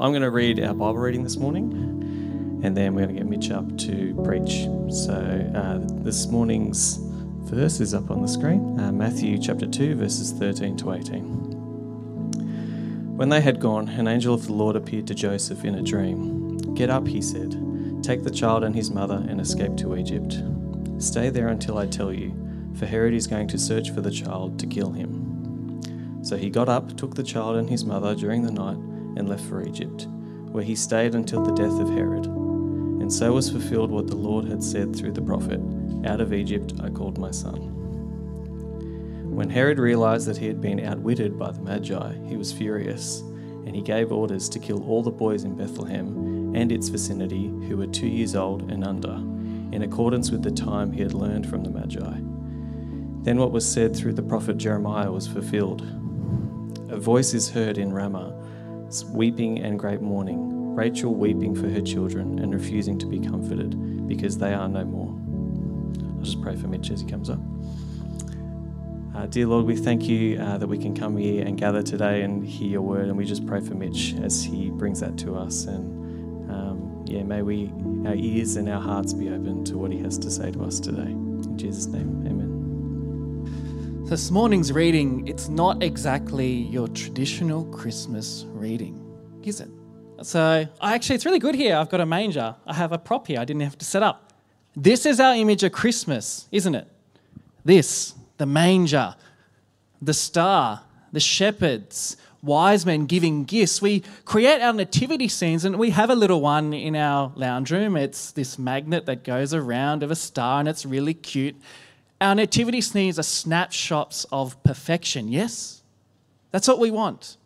I'm going to read our Bible reading this morning, and then we're going to get Mitch up to preach. So uh, this morning's verse is up on the screen uh, Matthew chapter 2, verses 13 to 18. When they had gone, an angel of the Lord appeared to Joseph in a dream. Get up, he said, take the child and his mother and escape to Egypt. Stay there until I tell you, for Herod is going to search for the child to kill him. So he got up, took the child and his mother during the night and left for Egypt, where he stayed until the death of Herod. And so was fulfilled what the Lord had said through the prophet Out of Egypt I called my son. When Herod realized that he had been outwitted by the Magi, he was furious, and he gave orders to kill all the boys in Bethlehem and its vicinity who were two years old and under, in accordance with the time he had learned from the Magi. Then what was said through the prophet Jeremiah was fulfilled. A voice is heard in Ramah weeping and great mourning, Rachel weeping for her children and refusing to be comforted because they are no more. I'll just pray for Mitch as he comes up. Uh, dear Lord, we thank you uh, that we can come here and gather today and hear your word, and we just pray for Mitch as he brings that to us. And um, yeah, may we, our ears and our hearts be open to what he has to say to us today. In Jesus' name, amen. This morning's reading, it's not exactly your traditional Christmas reading, is it? So, actually, it's really good here. I've got a manger. I have a prop here I didn't have to set up. This is our image of Christmas, isn't it? This, the manger, the star, the shepherds, wise men giving gifts. We create our nativity scenes, and we have a little one in our lounge room. It's this magnet that goes around of a star, and it's really cute. Our nativity scenes are snapshots of perfection, yes? That's what we want.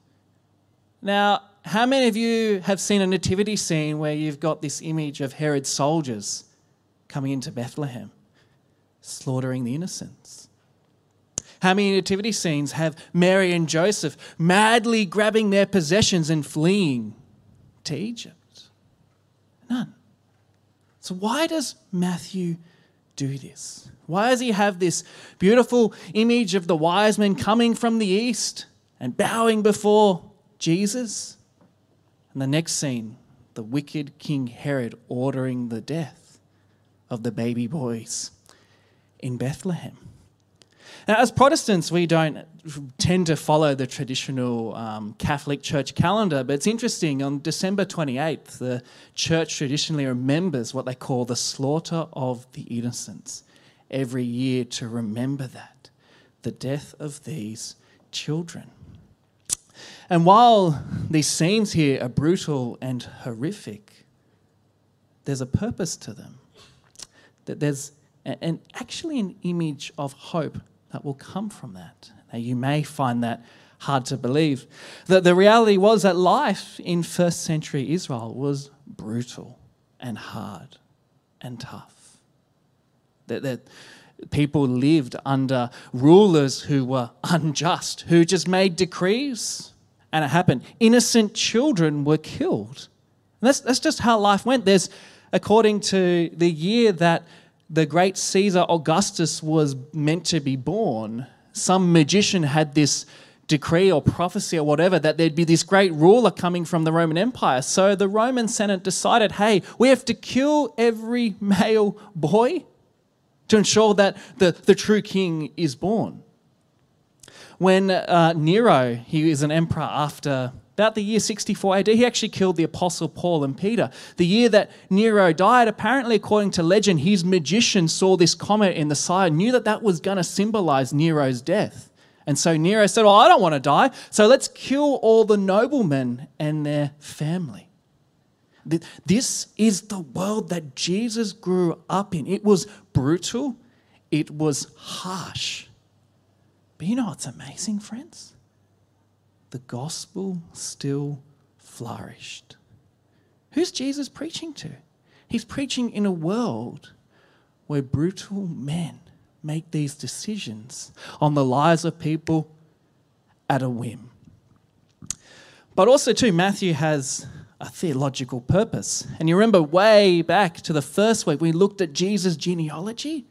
Now, how many of you have seen a nativity scene where you've got this image of Herod's soldiers coming into Bethlehem, slaughtering the innocents? How many nativity scenes have Mary and Joseph madly grabbing their possessions and fleeing to Egypt? None. So, why does Matthew do this? Why does he have this beautiful image of the wise men coming from the east and bowing before Jesus? And the next scene, the wicked King Herod ordering the death of the baby boys in Bethlehem. Now, as Protestants, we don't tend to follow the traditional um, Catholic Church calendar, but it's interesting. On December 28th, the church traditionally remembers what they call the slaughter of the innocents every year to remember that the death of these children. And while these scenes here are brutal and horrific, there's a purpose to them. That there's an, actually an image of hope that will come from that. Now, you may find that hard to believe. That the reality was that life in first century Israel was brutal and hard and tough. That, that people lived under rulers who were unjust, who just made decrees, and it happened. Innocent children were killed. And that's, that's just how life went. There's, according to the year that the great Caesar Augustus was meant to be born, some magician had this decree or prophecy or whatever that there'd be this great ruler coming from the Roman Empire. So the Roman Senate decided hey, we have to kill every male boy to ensure that the, the true king is born. When uh, Nero, he was an emperor after about the year 64 AD, he actually killed the apostle Paul and Peter. The year that Nero died, apparently, according to legend, his magician saw this comet in the sky, and knew that that was going to symbolize Nero's death. And so Nero said, Well, I don't want to die, so let's kill all the noblemen and their family. This is the world that Jesus grew up in. It was brutal, it was harsh. But you know what's amazing, friends? The gospel still flourished. Who's Jesus preaching to? He's preaching in a world where brutal men make these decisions on the lives of people at a whim. But also, too, Matthew has a theological purpose. And you remember way back to the first week, we looked at Jesus' genealogy.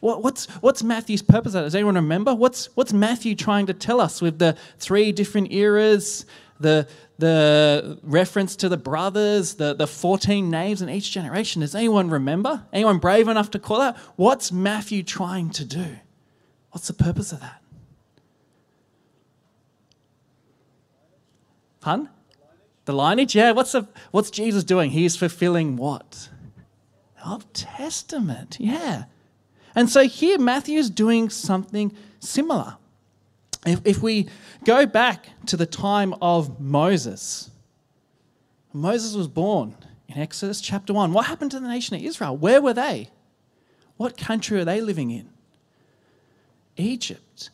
What, what's, what's Matthew's purpose? Does anyone remember? What's, what's Matthew trying to tell us with the three different eras, the, the reference to the brothers, the, the 14 names in each generation? Does anyone remember? Anyone brave enough to call out? What's Matthew trying to do? What's the purpose of that? Fun? The lineage? Yeah, what's, the, what's Jesus doing? He's fulfilling what? Old Testament, yeah. And so here Matthew is doing something similar. If, if we go back to the time of Moses, Moses was born in Exodus chapter 1. What happened to the nation of Israel? Where were they? What country are they living in? Egypt.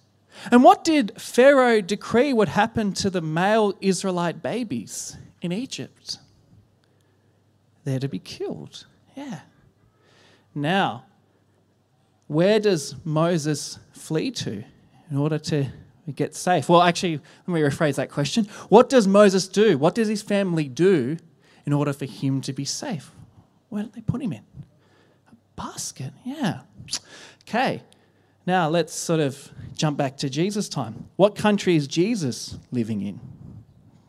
And what did Pharaoh decree would happen to the male Israelite babies in Egypt? They're to be killed. Yeah. Now, where does Moses flee to in order to get safe? Well, actually, let me rephrase that question. What does Moses do? What does his family do in order for him to be safe? Where did they put him in? A basket, yeah. Okay, now let's sort of jump back to Jesus' time. What country is Jesus living in?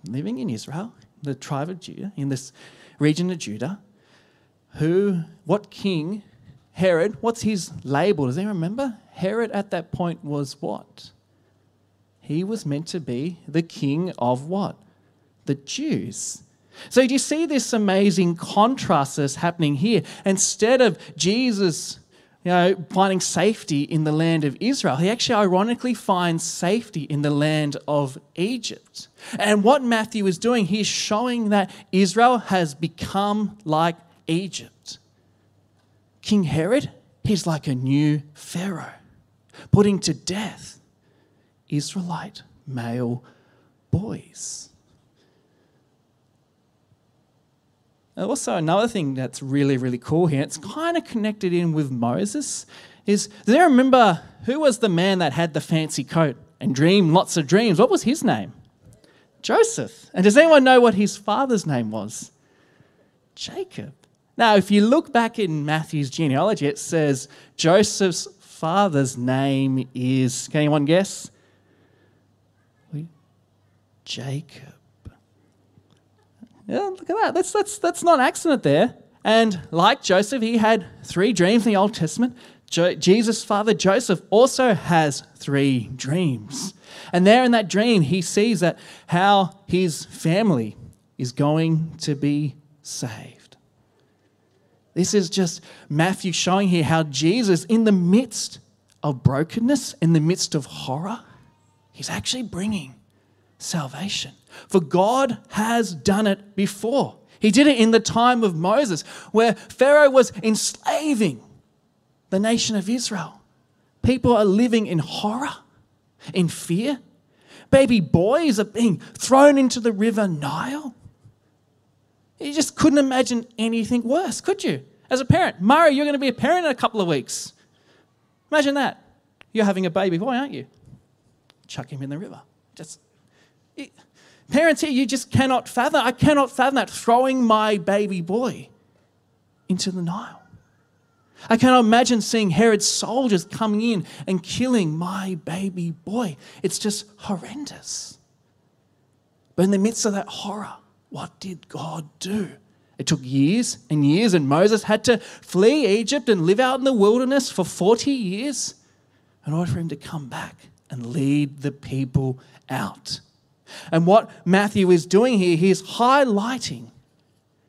Living in Israel, the tribe of Judah, in this region of Judah. Who, what king, Herod, what's his label? Does anyone remember? Herod at that point was what? He was meant to be the king of what? The Jews. So do you see this amazing contrast that's happening here? Instead of Jesus you know, finding safety in the land of Israel. He actually ironically finds safety in the land of Egypt. And what Matthew is doing, he's showing that Israel has become like Egypt. King Herod, he's like a new Pharaoh, putting to death Israelite male boys. Also, another thing that's really, really cool here, it's kind of connected in with Moses, is do you remember who was the man that had the fancy coat and dreamed lots of dreams? What was his name? Joseph. And does anyone know what his father's name was? Jacob. Now, if you look back in Matthew's genealogy, it says Joseph's father's name is, can anyone guess? Jacob. Yeah, look at that. That's, that's, that's not an accident there. And like Joseph, he had three dreams in the Old Testament. Jo- Jesus' father Joseph also has three dreams. And there in that dream, he sees that how his family is going to be saved. This is just Matthew showing here how Jesus, in the midst of brokenness, in the midst of horror, he's actually bringing salvation. For God has done it before. He did it in the time of Moses, where Pharaoh was enslaving the nation of Israel. People are living in horror, in fear. Baby boys are being thrown into the river Nile. You just couldn't imagine anything worse, could you? As a parent, Murray, you're going to be a parent in a couple of weeks. Imagine that. You're having a baby boy, aren't you? Chuck him in the river. Just. It, Parents here, you just cannot fathom. I cannot fathom that throwing my baby boy into the Nile. I cannot imagine seeing Herod's soldiers coming in and killing my baby boy. It's just horrendous. But in the midst of that horror, what did God do? It took years and years, and Moses had to flee Egypt and live out in the wilderness for 40 years in order for him to come back and lead the people out. And what Matthew is doing here, he's highlighting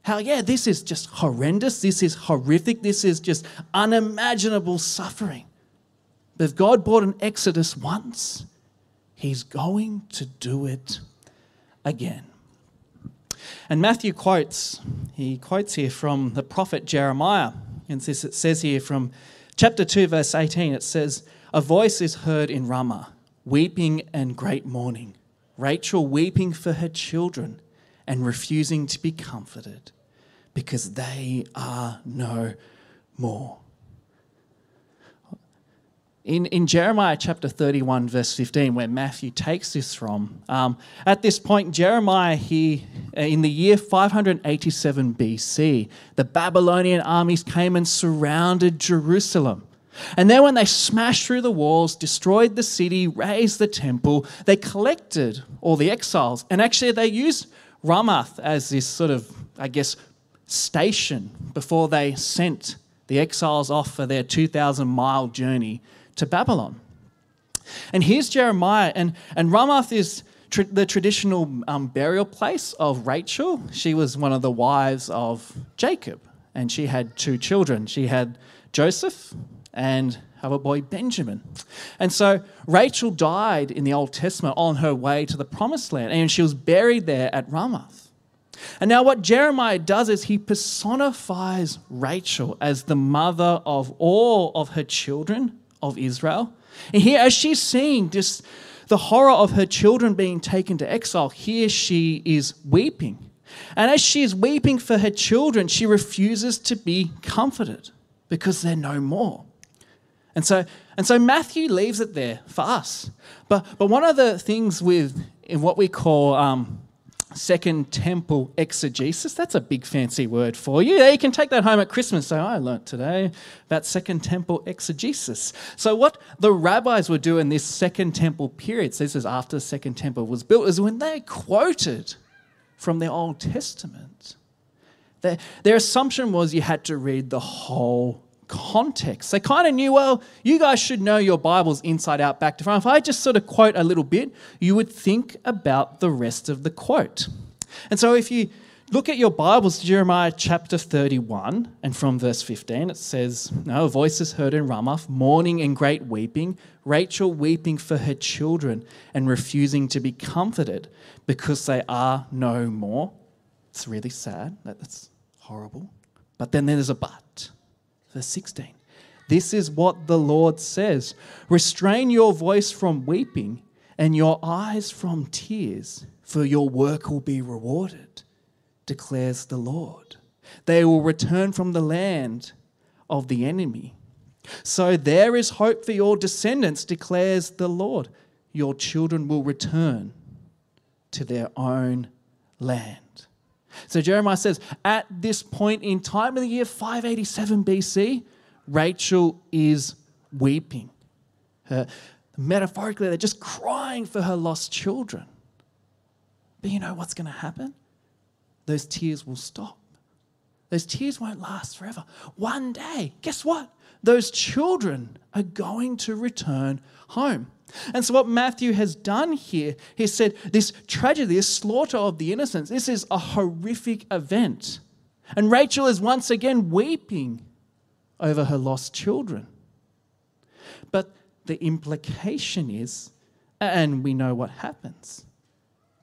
how, yeah, this is just horrendous, this is horrific, this is just unimaginable suffering. But if God brought an Exodus once, he's going to do it again. And Matthew quotes, he quotes here from the prophet Jeremiah. And this it says here from chapter 2, verse 18, it says, A voice is heard in Ramah, weeping and great mourning Rachel weeping for her children and refusing to be comforted because they are no more. In, in Jeremiah chapter 31, verse 15, where Matthew takes this from, um, at this point, Jeremiah, he, uh, in the year 587 BC, the Babylonian armies came and surrounded Jerusalem. And then, when they smashed through the walls, destroyed the city, razed the temple, they collected all the exiles. And actually, they used Ramath as this sort of, I guess, station before they sent the exiles off for their 2,000 mile journey to Babylon. And here's Jeremiah, and, and Ramath is the traditional um, burial place of Rachel. She was one of the wives of Jacob, and she had two children. She had Joseph and her boy Benjamin. And so Rachel died in the Old Testament on her way to the promised land, and she was buried there at Ramath. And now, what Jeremiah does is he personifies Rachel as the mother of all of her children of Israel. And here, as she's seeing just the horror of her children being taken to exile, here she is weeping. And as she is weeping for her children, she refuses to be comforted because they're no more. And so, and so Matthew leaves it there for us. But, but one of the things with in what we call um, Second Temple exegesis. That's a big fancy word for you. You can take that home at Christmas. So I learnt today about Second Temple exegesis. So what the rabbis would do in this Second Temple period, so this is after the Second Temple was built, is when they quoted from the Old Testament. Their, their assumption was you had to read the whole context. They kind of knew, well, you guys should know your Bibles inside out, back to front. If I just sort of quote a little bit, you would think about the rest of the quote. And so if you look at your Bibles, Jeremiah chapter 31, and from verse 15, it says, No, a voice is heard in Ramath, mourning and great weeping, Rachel weeping for her children and refusing to be comforted because they are no more. It's really sad. That's horrible. But then there's a but. Verse 16. This is what the Lord says Restrain your voice from weeping and your eyes from tears, for your work will be rewarded, declares the Lord. They will return from the land of the enemy. So there is hope for your descendants, declares the Lord. Your children will return to their own land. So Jeremiah says, at this point in time in the year 587 BC, Rachel is weeping. Her, metaphorically, they're just crying for her lost children. But you know what's going to happen? Those tears will stop. Those tears won't last forever. One day, guess what? Those children are going to return home. And so, what Matthew has done here, he said, this tragedy, this slaughter of the innocents, this is a horrific event. And Rachel is once again weeping over her lost children. But the implication is, and we know what happens,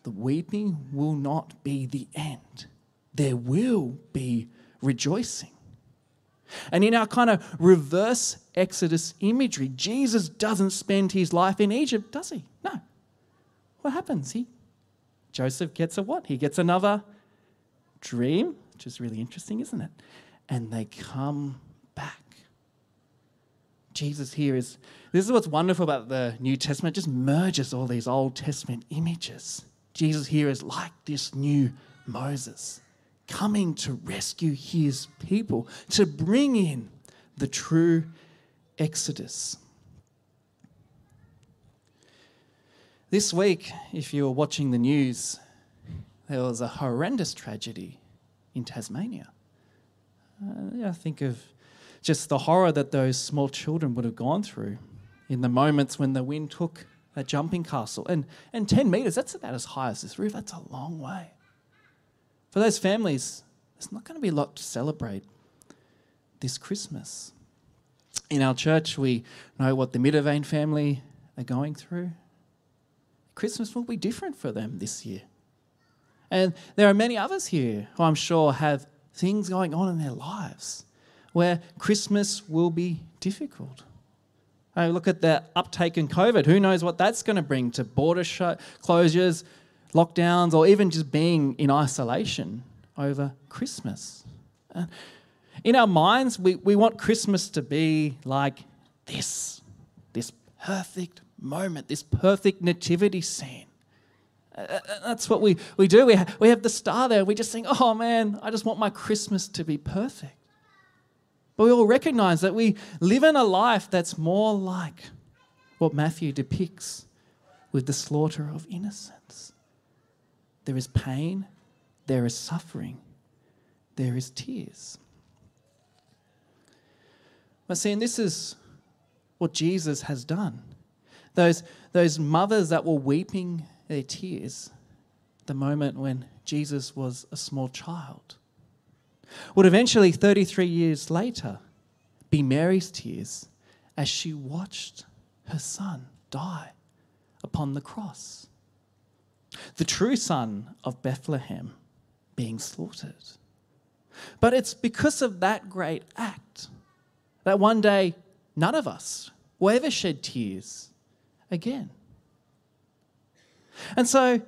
the weeping will not be the end. There will be rejoicing. And in our kind of reverse Exodus imagery, Jesus doesn't spend his life in Egypt, does he? No. What happens? He Joseph gets a what? He gets another dream, which is really interesting, isn't it? And they come back. Jesus here is this is what's wonderful about the New Testament, it just merges all these Old Testament images. Jesus here is like this new Moses coming to rescue his people, to bring in the true Exodus. This week, if you were watching the news, there was a horrendous tragedy in Tasmania. Uh, I think of just the horror that those small children would have gone through in the moments when the wind took that jumping castle. And, and 10 metres, that's about as high as this roof. That's a long way. For those families, there's not going to be a lot to celebrate this Christmas. In our church, we know what the Middervane family are going through. Christmas will be different for them this year. And there are many others here who I'm sure have things going on in their lives where Christmas will be difficult. I look at the uptake in COVID. Who knows what that's going to bring to border sh- closures, lockdowns, or even just being in isolation over Christmas. In our minds, we, we want Christmas to be like this this perfect moment, this perfect nativity scene. Uh, uh, that's what we, we do. We, ha- we have the star there. We just think, oh man, I just want my Christmas to be perfect. But we all recognize that we live in a life that's more like what Matthew depicts with the slaughter of innocents. There is pain, there is suffering, there is tears. But see, and this is what Jesus has done. Those, those mothers that were weeping their tears the moment when Jesus was a small child would eventually, 33 years later, be Mary's tears as she watched her son die upon the cross. The true son of Bethlehem being slaughtered. But it's because of that great act that one day none of us will ever shed tears again. And so,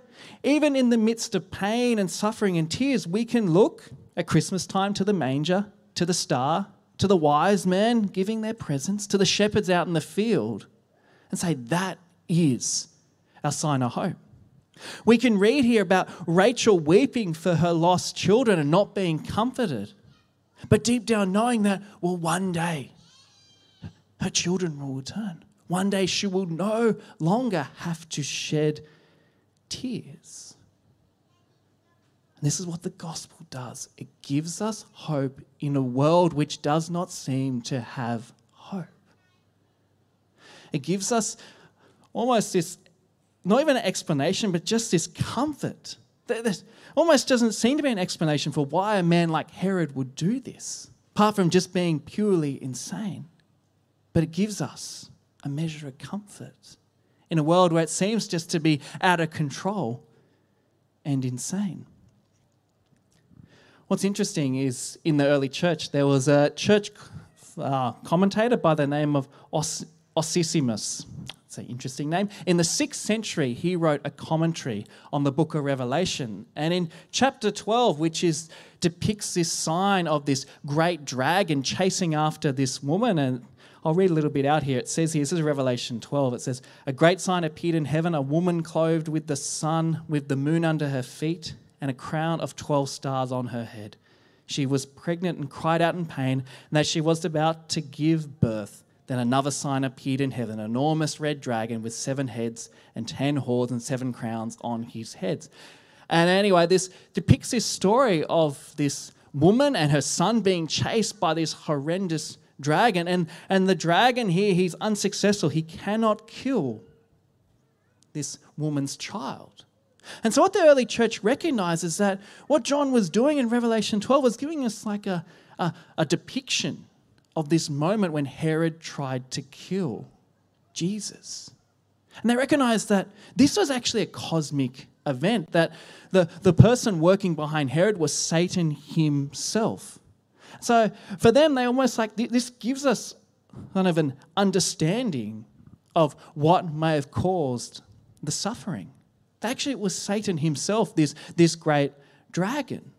even in the midst of pain and suffering and tears, we can look at Christmas time to the manger, to the star, to the wise men giving their presents, to the shepherds out in the field, and say, That is our sign of hope. We can read here about Rachel weeping for her lost children and not being comforted, but deep down knowing that, well, one day her children will return. One day she will no longer have to shed tears. And this is what the gospel does it gives us hope in a world which does not seem to have hope. It gives us almost this, not even an explanation, but just this comfort. There almost doesn't seem to be an explanation for why a man like Herod would do this, apart from just being purely insane. But it gives us a measure of comfort in a world where it seems just to be out of control and insane. What's interesting is in the early church, there was a church uh, commentator by the name of Onesimus. It's an interesting name. In the sixth century, he wrote a commentary on the book of Revelation. And in chapter 12, which is depicts this sign of this great dragon chasing after this woman and I'll read a little bit out here. It says here, this is Revelation 12. It says, A great sign appeared in heaven, a woman clothed with the sun, with the moon under her feet, and a crown of 12 stars on her head. She was pregnant and cried out in pain, and that she was about to give birth. Then another sign appeared in heaven, an enormous red dragon with seven heads and ten horns and seven crowns on his heads. And anyway, this depicts this story of this woman and her son being chased by this horrendous dragon. And, and the dragon here, he's unsuccessful. He cannot kill this woman's child. And so, what the early church recognizes is that what John was doing in Revelation 12 was giving us like a, a, a depiction of this moment when Herod tried to kill Jesus. And they recognized that this was actually a cosmic event, that the, the person working behind Herod was Satan himself. So for them, they almost like this gives us kind of an understanding of what may have caused the suffering. Actually, it was Satan himself, this, this great dragon.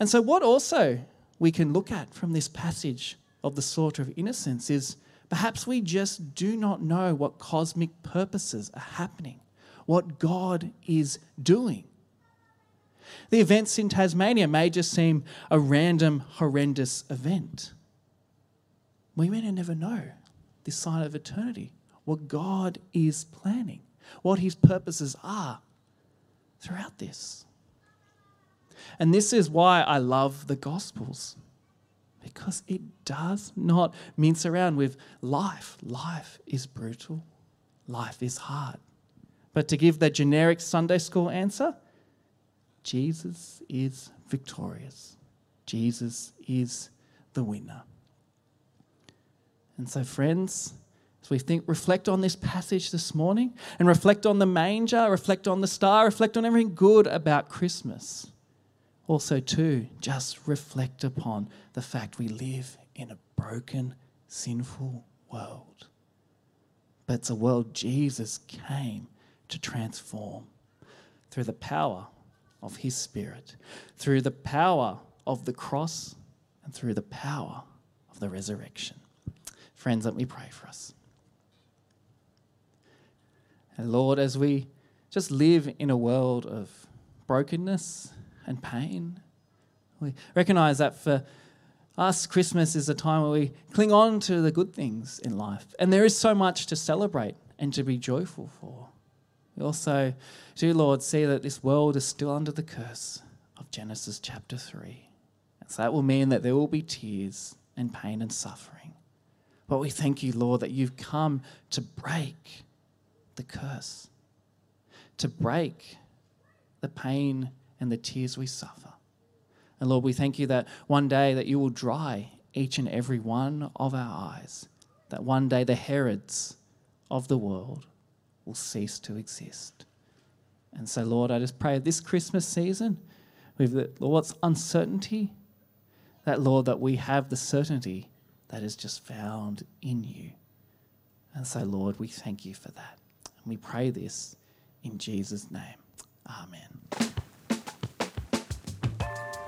And so, what also we can look at from this passage of the slaughter of innocents is perhaps we just do not know what cosmic purposes are happening, what God is doing. The events in Tasmania may just seem a random, horrendous event. We may never know this sign of eternity, what God is planning, what his purposes are throughout this. And this is why I love the Gospels, because it does not mince around with life. Life is brutal, life is hard. But to give the generic Sunday school answer, Jesus is victorious. Jesus is the winner. And so, friends, as we think, reflect on this passage this morning and reflect on the manger, reflect on the star, reflect on everything good about Christmas. Also, too, just reflect upon the fact we live in a broken, sinful world. But it's a world Jesus came to transform through the power of His Spirit, through the power of the cross and through the power of the resurrection. Friends, let me pray for us. And Lord, as we just live in a world of brokenness and pain, we recognize that for us, Christmas is a time where we cling on to the good things in life. And there is so much to celebrate and to be joyful for. We also do, Lord, see that this world is still under the curse of Genesis chapter 3. And so that will mean that there will be tears and pain and suffering. But we thank you, Lord, that you've come to break the curse, to break the pain and the tears we suffer. And Lord, we thank you that one day that you will dry each and every one of our eyes, that one day the Herods of the world will cease to exist. And so, Lord, I just pray this Christmas season, with Lord's uncertainty, that, Lord, that we have the certainty that is just found in you. And so, Lord, we thank you for that. And we pray this in Jesus' name. Amen.